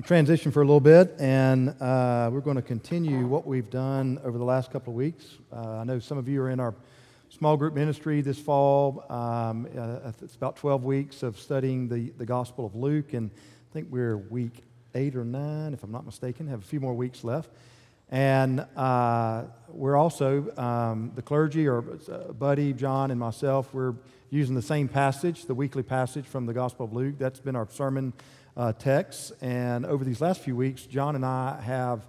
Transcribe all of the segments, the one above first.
transition for a little bit, and uh, we're going to continue what we've done over the last couple of weeks. Uh, I know some of you are in our small group ministry this fall. Um, uh, it's about 12 weeks of studying the, the Gospel of Luke, and I think we're week eight or nine, if I'm not mistaken, have a few more weeks left. And uh, we're also, um, the clergy, or uh, Buddy, John, and myself, we're using the same passage, the weekly passage from the Gospel of Luke. That's been our sermon uh, text. And over these last few weeks, John and I have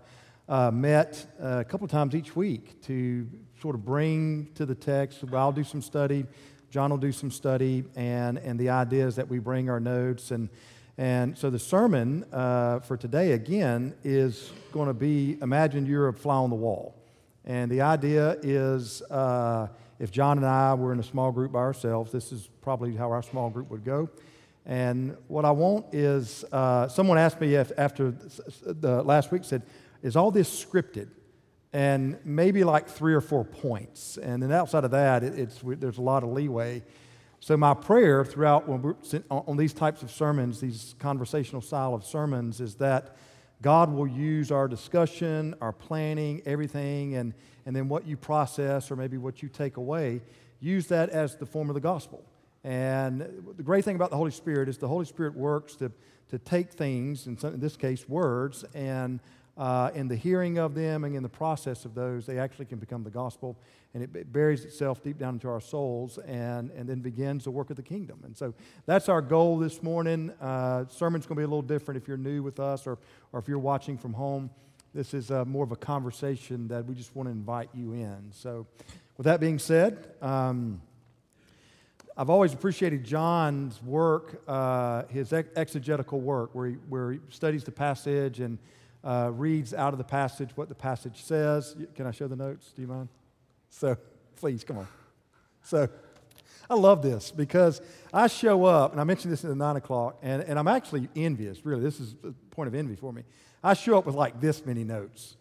uh, met uh, a couple times each week to sort of bring to the text. I'll do some study, John will do some study, and, and the idea is that we bring our notes. And, and so the sermon uh, for today, again, is going to be imagine you're a fly on the wall. And the idea is uh, if John and I were in a small group by ourselves, this is probably how our small group would go. And what I want is uh, someone asked me if, after the last week, said, Is all this scripted? And maybe like three or four points. And then outside of that, it, it's, there's a lot of leeway. So, my prayer throughout when we're, on these types of sermons, these conversational style of sermons, is that God will use our discussion, our planning, everything, and, and then what you process or maybe what you take away, use that as the form of the gospel. And the great thing about the Holy Spirit is the Holy Spirit works to, to take things, in, some, in this case, words, and uh, in the hearing of them and in the process of those, they actually can become the gospel. And it, it buries itself deep down into our souls and, and then begins the work of the kingdom. And so that's our goal this morning. Uh, sermon's going to be a little different if you're new with us or, or if you're watching from home. This is uh, more of a conversation that we just want to invite you in. So, with that being said, um, I've always appreciated John's work, uh, his exegetical work, where he, where he studies the passage and uh, reads out of the passage what the passage says. Can I show the notes? Do you mind? So, please, come on. So, I love this because I show up, and I mentioned this at the 9 o'clock, and, and I'm actually envious, really. This is a point of envy for me. I show up with like this many notes.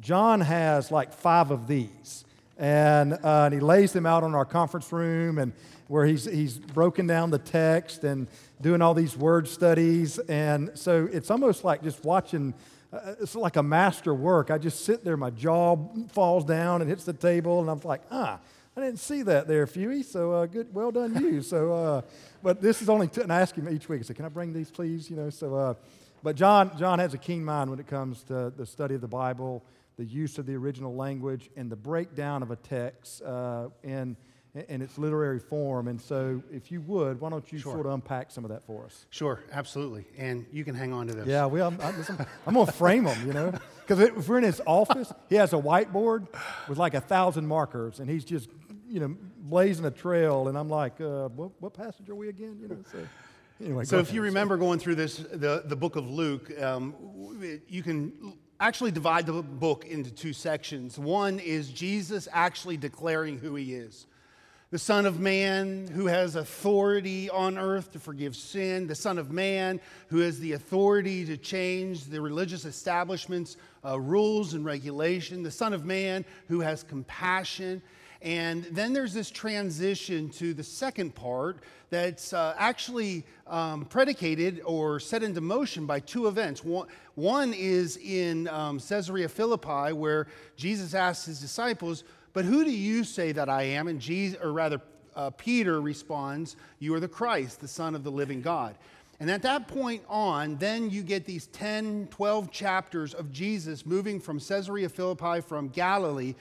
John has like five of these and, uh, and he lays them out on our conference room and where he's, he's broken down the text and doing all these word studies. And so it's almost like just watching uh, it's like a master work. I just sit there my jaw falls down and hits the table and i'm like ah i didn't see that there Fewy, so uh, good well done you. So uh, but this is only t- and i ask him each week i say can i bring these please? You know so uh, but john john has a keen mind when it comes to the study of the bible the use of the original language and the breakdown of a text uh, in, in its literary form. And so, if you would, why don't you sure. sort of unpack some of that for us? Sure, absolutely. And you can hang on to this. Yeah, we, I'm, I'm, I'm going to frame them, you know. Because if we're in his office, he has a whiteboard with like a thousand markers, and he's just, you know, blazing a trail. And I'm like, uh, what, what passage are we again? You know, so. Anyway, so if ahead. you remember going through this, the, the book of Luke, um, you can actually divide the book into two sections. One is Jesus actually declaring who he is the Son of Man who has authority on earth to forgive sin, the Son of Man who has the authority to change the religious establishment's uh, rules and regulation, the Son of Man who has compassion. And then there's this transition to the second part that's uh, actually um, predicated or set into motion by two events. One, one is in um, Caesarea Philippi, where Jesus asks his disciples, But who do you say that I am? And Jesus, or rather, uh, Peter responds, You are the Christ, the Son of the living God. And at that point on, then you get these 10, 12 chapters of Jesus moving from Caesarea Philippi, from Galilee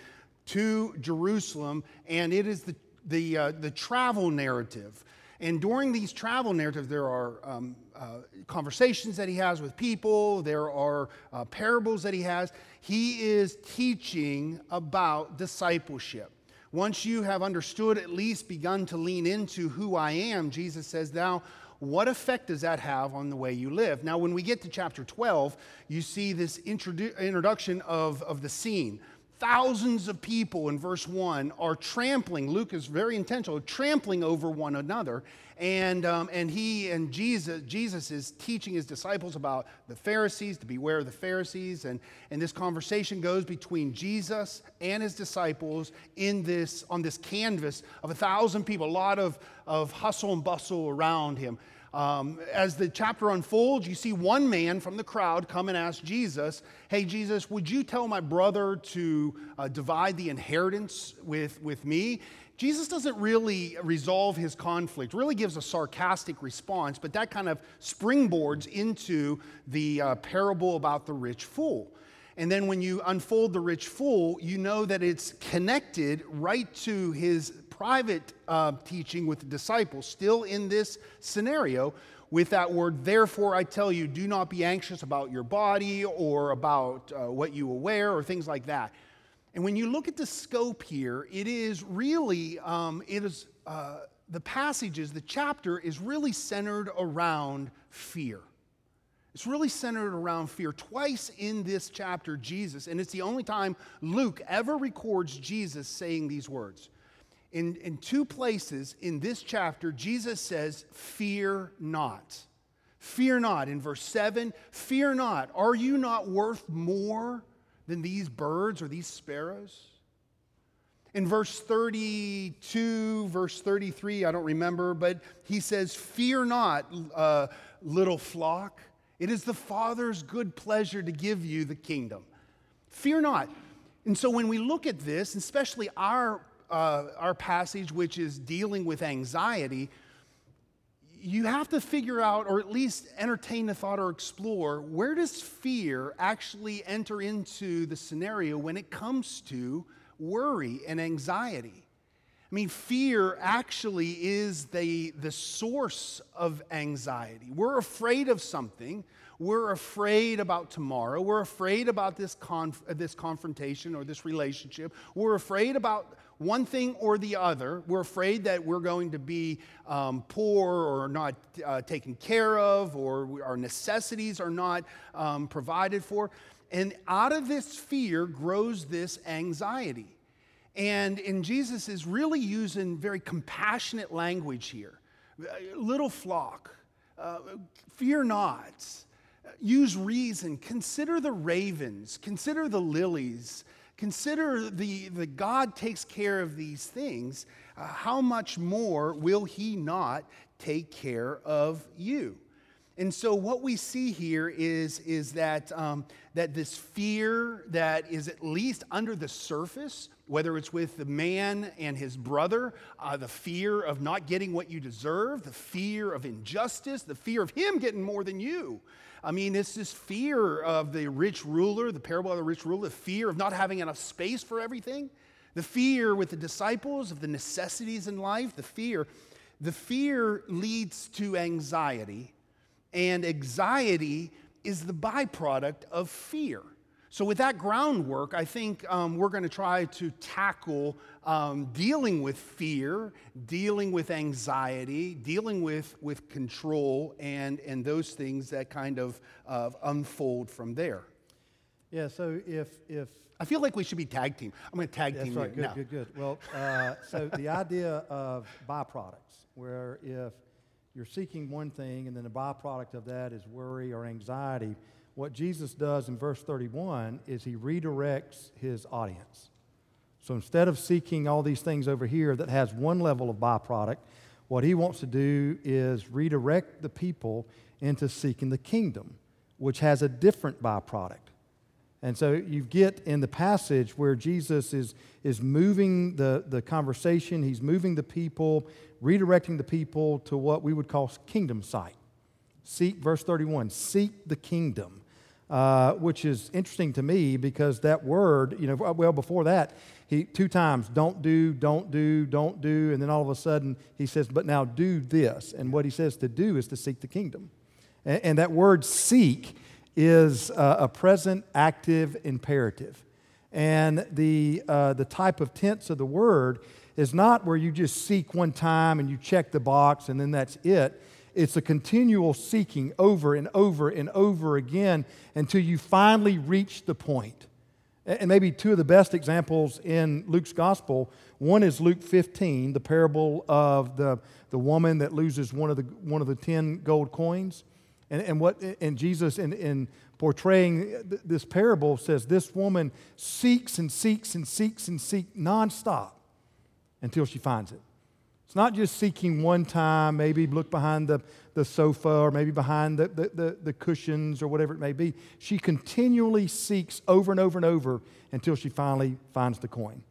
to Jerusalem, and it is the, the, uh, the travel narrative. And during these travel narratives, there are um, uh, conversations that he has with people, there are uh, parables that he has. He is teaching about discipleship. Once you have understood, at least begun to lean into who I am, Jesus says, now, what effect does that have on the way you live? Now, when we get to chapter 12, you see this introdu- introduction of, of the scene thousands of people in verse 1 are trampling luke is very intentional trampling over one another. And, um, and he and jesus jesus is teaching his disciples about the pharisees to beware of the pharisees. And, and this conversation goes between jesus and his disciples in this on this canvas of a thousand people a lot of, of hustle and bustle around him Um, as the chapter unfolds, you see one man from the crowd come and ask Jesus, Hey, Jesus, would you tell my brother to uh, divide the inheritance with, with me? Jesus doesn't really resolve his conflict, really gives a sarcastic response, but that kind of springboards into the uh, parable about the rich fool. And then when you unfold the rich fool, you know that it's connected right to his private uh, teaching with the disciples, still in this scenario, with that word, therefore I tell you, do not be anxious about your body or about uh, what you will wear or things like that. And when you look at the scope here, it is really, um, it is, uh, the passages, the chapter is really centered around fear. It's really centered around fear. Twice in this chapter, Jesus, and it's the only time Luke ever records Jesus saying these words in, in two places in this chapter, Jesus says, Fear not. Fear not. In verse 7, fear not. Are you not worth more than these birds or these sparrows? In verse 32, verse 33, I don't remember, but he says, Fear not, uh, little flock. It is the Father's good pleasure to give you the kingdom. Fear not. And so when we look at this, especially our uh, our passage, which is dealing with anxiety, you have to figure out, or at least entertain the thought or explore, where does fear actually enter into the scenario when it comes to worry and anxiety? I mean, fear actually is the, the source of anxiety. We're afraid of something. We're afraid about tomorrow. We're afraid about this, conf- this confrontation or this relationship. We're afraid about one thing or the other. We're afraid that we're going to be um, poor or not uh, taken care of, or our necessities are not um, provided for. And out of this fear grows this anxiety. And, and Jesus is really using very compassionate language here. Little flock, uh, fear not. Use reason. Consider the ravens. Consider the lilies. Consider the, the God takes care of these things. Uh, how much more will He not take care of you? And so, what we see here is, is that, um, that this fear that is at least under the surface, whether it's with the man and his brother, uh, the fear of not getting what you deserve, the fear of injustice, the fear of him getting more than you, I mean, it's this fear of the rich ruler, the parable of the rich ruler, the fear of not having enough space for everything, the fear with the disciples of the necessities in life, the fear. The fear leads to anxiety, and anxiety is the byproduct of fear. So, with that groundwork, I think um, we're going to try to tackle um, dealing with fear, dealing with anxiety, dealing with, with control, and, and those things that kind of uh, unfold from there. Yeah, so if, if I feel like we should be tag team. I'm going to tag that's team. right, good, now. good, good. Well, uh, so the idea of byproducts, where if you're seeking one thing and then the byproduct of that is worry or anxiety, what Jesus does in verse 31 is he redirects his audience. So instead of seeking all these things over here that has one level of byproduct, what he wants to do is redirect the people into seeking the kingdom, which has a different byproduct. And so you get in the passage where Jesus is, is moving the, the conversation, he's moving the people, redirecting the people to what we would call kingdom sight. Seek, verse 31, seek the kingdom. Uh, which is interesting to me because that word, you know, well, before that, he two times, don't do, don't do, don't do, and then all of a sudden he says, but now do this. And what he says to do is to seek the kingdom. And, and that word seek is uh, a present active imperative. And the, uh, the type of tense of the word is not where you just seek one time and you check the box and then that's it it's a continual seeking over and over and over again until you finally reach the point. And maybe two of the best examples in Luke's gospel one is Luke 15, the parable of the, the woman that loses one of the, one of the 10 gold coins. And, and, what, and Jesus, in, in portraying this parable, says this woman seeks and seeks and seeks and seeks nonstop until she finds it. It's not just seeking one time, maybe look behind the, the sofa or maybe behind the, the, the, the cushions or whatever it may be. She continually seeks over and over and over until she finally finds the coin.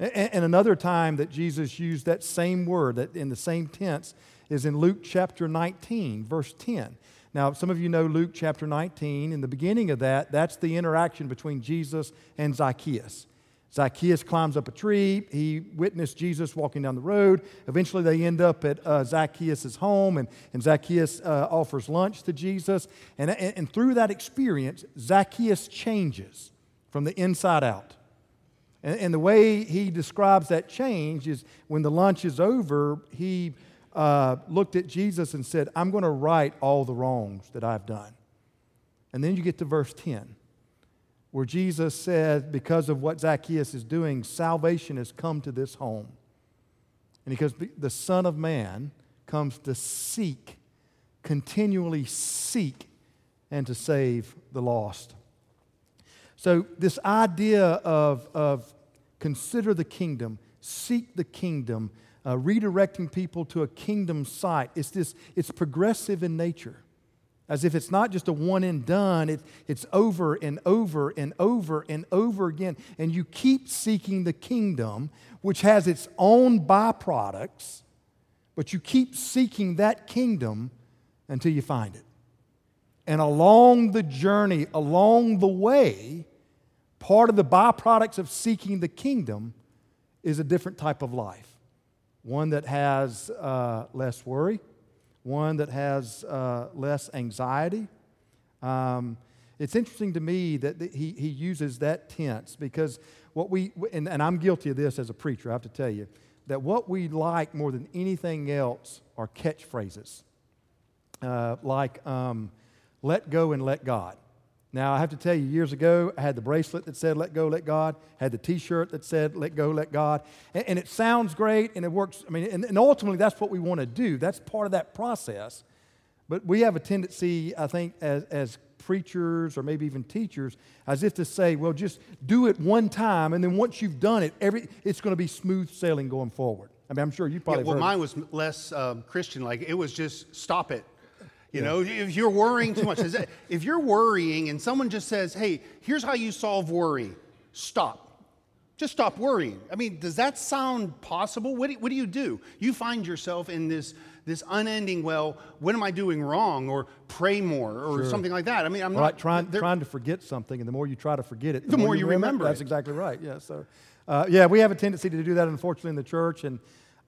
And, and another time that Jesus used that same word, that in the same tense, is in Luke chapter 19, verse 10. Now, some of you know Luke chapter 19. In the beginning of that, that's the interaction between Jesus and Zacchaeus. Zacchaeus climbs up a tree. He witnessed Jesus walking down the road. Eventually, they end up at uh, Zacchaeus' home, and, and Zacchaeus uh, offers lunch to Jesus. And, and, and through that experience, Zacchaeus changes from the inside out. And, and the way he describes that change is when the lunch is over, he uh, looked at Jesus and said, I'm going to right all the wrongs that I've done. And then you get to verse 10, where Jesus said, Because of what Zacchaeus is doing, salvation has come to this home. And because the Son of Man comes to seek, continually seek, and to save the lost. So, this idea of, of consider the kingdom, seek the kingdom, uh, redirecting people to a kingdom sight. It's, this, it's progressive in nature, as if it's not just a one and done, it, it's over and over and over and over again. And you keep seeking the kingdom, which has its own byproducts, but you keep seeking that kingdom until you find it. And along the journey, along the way, part of the byproducts of seeking the kingdom is a different type of life one that has uh, less worry, one that has uh, less anxiety. Um, it's interesting to me that he, he uses that tense because what we, and, and I'm guilty of this as a preacher, I have to tell you, that what we like more than anything else are catchphrases uh, like um, let go and let God. Now, I have to tell you, years ago, I had the bracelet that said, let go, let God, had the t shirt that said, let go, let God. And, and, it sounds great and it works. I mean, and, and ultimately, that's what we want to do. That's part of that process. But we have a tendency, I think, as, as preachers or maybe even teachers, as if to say, well, just do it one time, and then once you've done it, every, it's going to be smooth sailing going forward. I mean, I'm sure you probably. Yeah, well, mine was less um, Christian like. It was just stop it. You yeah. know, if you're worrying too much, if you're worrying and someone just says, hey, here's how you solve worry, stop. Just stop worrying. I mean, does that sound possible? What do, what do you do? You find yourself in this, this unending, well, what am I doing wrong? Or pray more or sure. something like that. I mean, I'm right, not trying, trying to forget something, and the more you try to forget it, the, the more, more, you remember. remember That's exactly right. Yeah. So, uh, yeah, we have a tendency to do that, unfortunately, in the church. And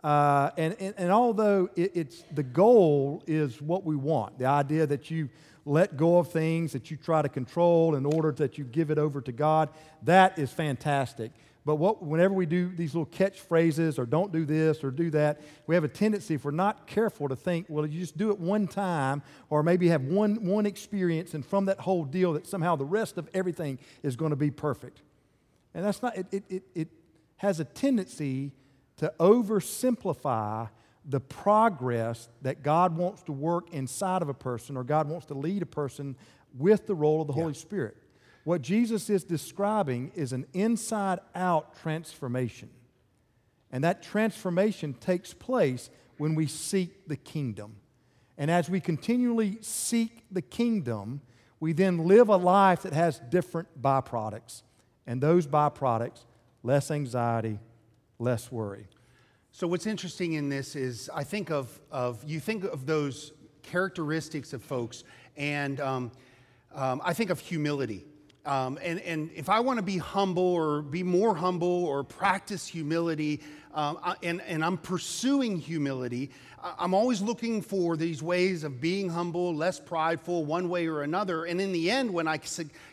uh, and, and, and, although it, it's the goal is what we want, the idea that you let go of things that you try to control in order that you give it over to God, that is fantastic. But what, whenever we do these little catchphrases or don't do this or do that, we have a tendency, if we're not careful, to think, well, you just do it one time or maybe have one, one experience, and from that whole deal, that somehow the rest of everything is going to be perfect. And that's not, it, it, it, it has a tendency to oversimplify the progress that God wants to work inside of a person or God wants to lead a person with the role of the yeah. Holy Spirit. What Jesus is describing is an inside out transformation. And that transformation takes place when we seek the kingdom. And as we continually seek the kingdom, we then live a life that has different byproducts. And those byproducts, less anxiety, less worry. So, what's interesting in this is I think of, of you think of those characteristics of folks, and um, um, I think of humility. Um, and, and if I want to be humble or be more humble or practice humility, um, and, and I'm pursuing humility, I'm always looking for these ways of being humble, less prideful, one way or another. And in the end, when I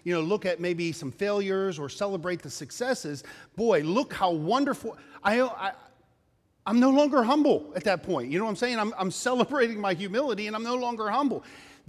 you know, look at maybe some failures or celebrate the successes, boy, look how wonderful. I, I, I'm no longer humble at that point. You know what I'm saying? I'm, I'm celebrating my humility and I'm no longer humble.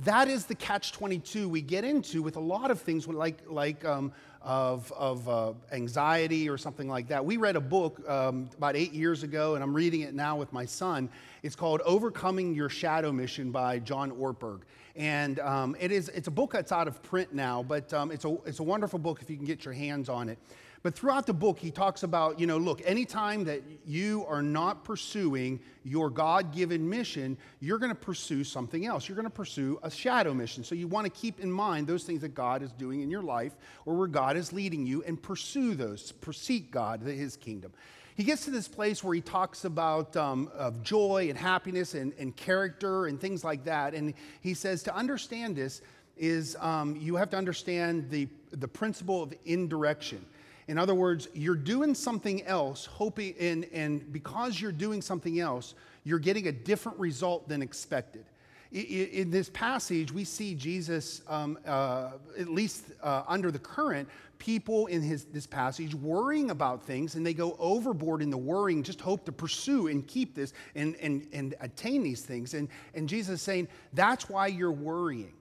That is the catch 22 we get into with a lot of things like, like um, of, of uh, anxiety or something like that. We read a book um, about eight years ago, and I'm reading it now with my son. It's called Overcoming Your Shadow Mission by John Ortberg. And um, it is, it's a book that's out of print now, but um, it's, a, it's a wonderful book if you can get your hands on it. But throughout the book, he talks about, you know, look, anytime that you are not pursuing your God given mission, you're going to pursue something else. You're going to pursue a shadow mission. So you want to keep in mind those things that God is doing in your life or where God is leading you and pursue those, pursue God, his kingdom. He gets to this place where he talks about um, of joy and happiness and, and character and things like that. And he says to understand this is um, you have to understand the, the principle of indirection. In other words, you're doing something else, hoping, and, and because you're doing something else, you're getting a different result than expected. In this passage, we see Jesus, um, uh, at least uh, under the current, people in his, this passage worrying about things and they go overboard in the worrying, just hope to pursue and keep this and, and, and attain these things. And, and Jesus is saying, that's why you're worrying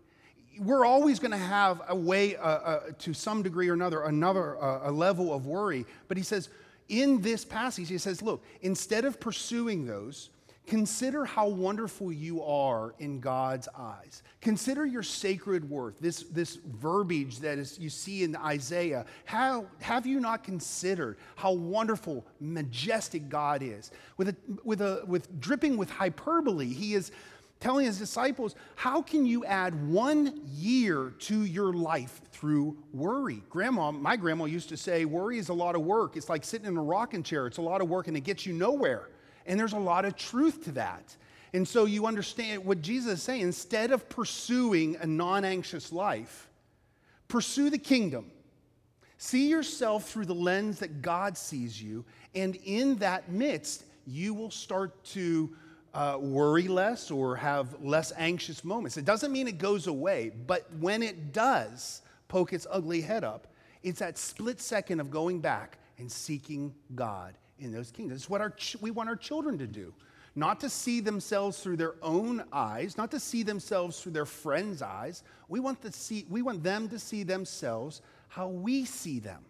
we're always going to have a way, uh, uh, to some degree or another, another uh, a level of worry. But he says, in this passage, he says, look, instead of pursuing those, consider how wonderful you are in God's eyes. Consider your sacred worth, this, this verbiage that is, you see in Isaiah. How, have you not considered how wonderful, majestic God is? With, a, with, a, with dripping with hyperbole, he is telling his disciples, How can you add one year to your life through worry? Grandma, my grandma used to say, Worry is a lot of work. It's like sitting in a rocking chair, it's a lot of work and it gets you nowhere. And there's a lot of truth to that. And so you understand what Jesus is saying instead of pursuing a non anxious life, pursue the kingdom. See yourself through the lens that God sees you. And in that midst, you will start to uh, worry less or have less anxious moments. It doesn't mean it goes away, but when it does poke its ugly head up, it's that split second of going back and seeking God in those kingdoms. It's what our ch- we want our children to do. Not to see themselves through their own eyes, not to see themselves through their friends' eyes. We want, to see, we want them to see themselves how we see them.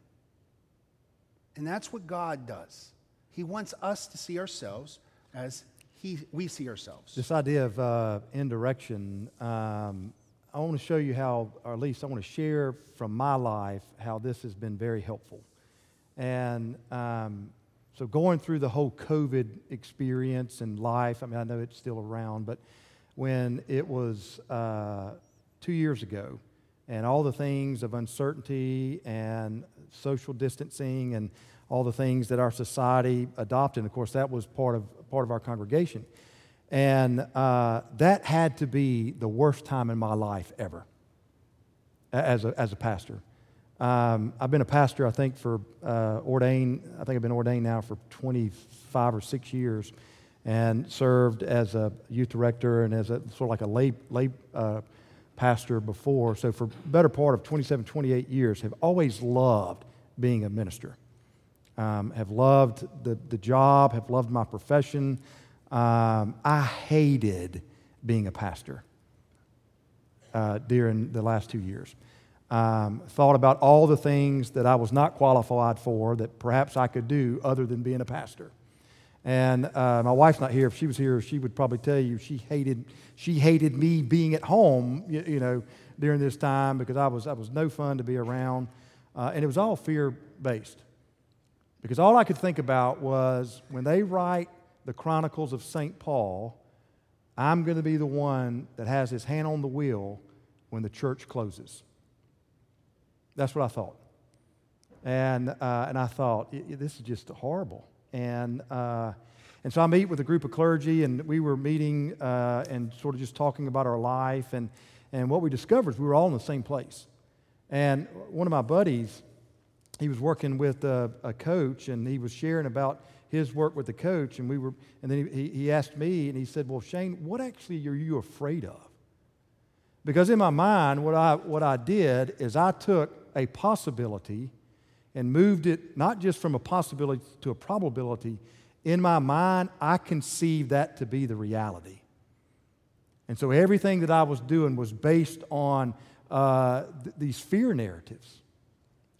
And that's what God does. He wants us to see ourselves as he, we see ourselves. This idea of uh, indirection, um, I want to show you how, or at least I want to share from my life how this has been very helpful. And um, so, going through the whole COVID experience and life, I mean, I know it's still around, but when it was uh, two years ago, and all the things of uncertainty and social distancing and all the things that our society adopted. And of course, that was part of, part of our congregation. And uh, that had to be the worst time in my life ever as a, as a pastor. Um, I've been a pastor, I think, for uh, ordained, I think I've been ordained now for 25 or six years and served as a youth director and as a sort of like a lay, lay uh, pastor before. So, for better part of 27, 28 years, have always loved being a minister um, have loved the, the job, have loved my profession. Um, I hated being a pastor uh, during the last two years. Um, thought about all the things that I was not qualified for that perhaps I could do other than being a pastor. And uh, my wife's not here. If she was here, she would probably tell you she hated, she hated me being at home, you, you know, during this time because I was, I was no fun to be around. Uh, and it was all fear based. Because all I could think about was when they write the Chronicles of St. Paul, I'm going to be the one that has his hand on the wheel when the church closes. That's what I thought. And, uh, and I thought, this is just horrible. And, uh, and so I meet with a group of clergy, and we were meeting uh, and sort of just talking about our life. And, and what we discovered is we were all in the same place. And one of my buddies, he was working with a, a, coach and he was sharing about his work with the coach and we were and then he, he asked me and he said well shane what actually are you afraid of? Because in my mind what i what i did is i took a possibility and moved it not just from a possibility to a probability. In my mind i conceived that to be the reality. And so everything that i was doing was based on uh, th- these fear narratives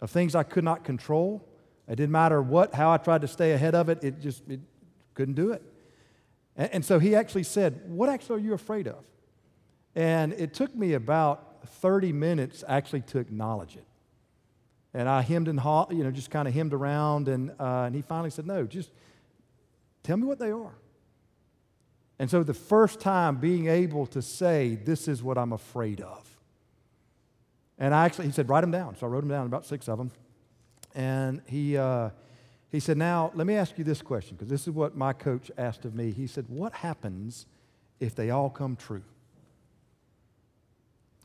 of things I could not control. It didn't matter what, how I tried to stay ahead of it, it just it couldn't do it. And, and so he actually said, What actually are you afraid of? And it took me about 30 minutes actually to acknowledge it. And I hemmed and haw, you know, just kind of hemmed around, and, uh, and he finally said, No, just tell me what they are. And so the first time being able to say, This is what I'm afraid of. And I actually, he said, Write them down. So I wrote them down, about six of them. And he, uh, he said, Now, let me ask you this question, because this is what my coach asked of me. He said, What happens if they all come true?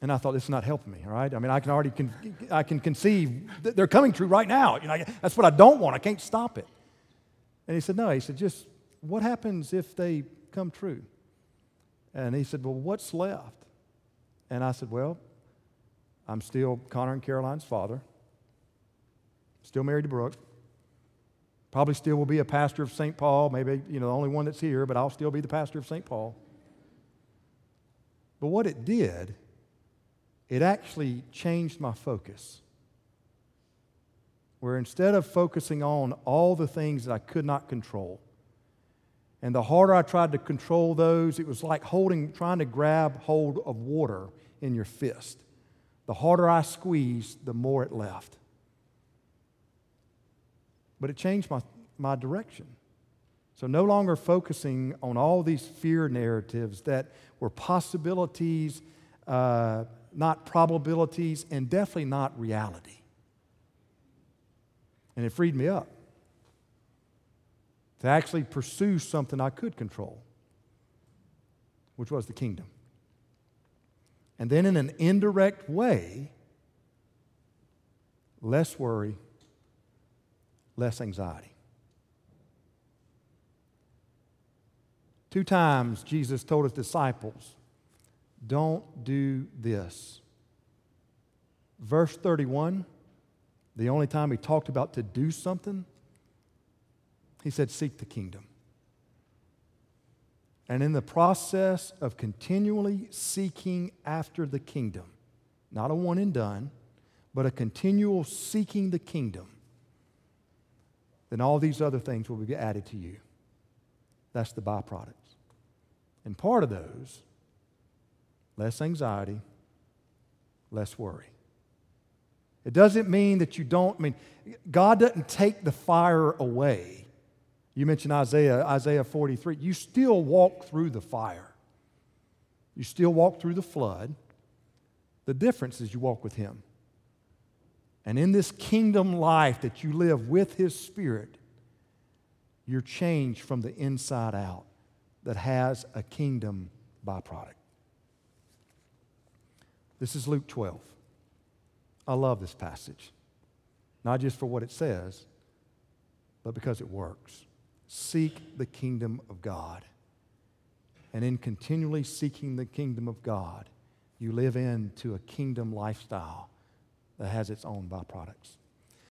And I thought, this is not helping me, all right? I mean, I can already con- I can conceive that they're coming true right now. You know, that's what I don't want. I can't stop it. And he said, no. He said, just what happens if they come true? And he said, well, what's left? And I said, well, I'm still Connor and Caroline's father, still married to Brooke. Probably still will be a pastor of St. Paul, maybe, you know, the only one that's here, but I'll still be the pastor of St. Paul. But what it did, it actually changed my focus. Where instead of focusing on all the things that I could not control, and the harder I tried to control those, it was like holding, trying to grab hold of water in your fist. The harder I squeezed, the more it left. But it changed my, my direction. So, no longer focusing on all these fear narratives that were possibilities, uh, not probabilities, and definitely not reality. And it freed me up to actually pursue something I could control, which was the kingdom. And then, in an indirect way, less worry, less anxiety. Two times Jesus told his disciples, Don't do this. Verse 31, the only time he talked about to do something, he said, Seek the kingdom. And in the process of continually seeking after the kingdom, not a one and done, but a continual seeking the kingdom, then all these other things will be added to you. That's the byproducts. And part of those, less anxiety, less worry. It doesn't mean that you don't, I mean, God doesn't take the fire away. You mentioned Isaiah, Isaiah 43. You still walk through the fire, you still walk through the flood. The difference is you walk with Him. And in this kingdom life that you live with His Spirit, you're changed from the inside out that has a kingdom byproduct. This is Luke 12. I love this passage, not just for what it says, but because it works. Seek the kingdom of God. And in continually seeking the kingdom of God, you live into a kingdom lifestyle that has its own byproducts.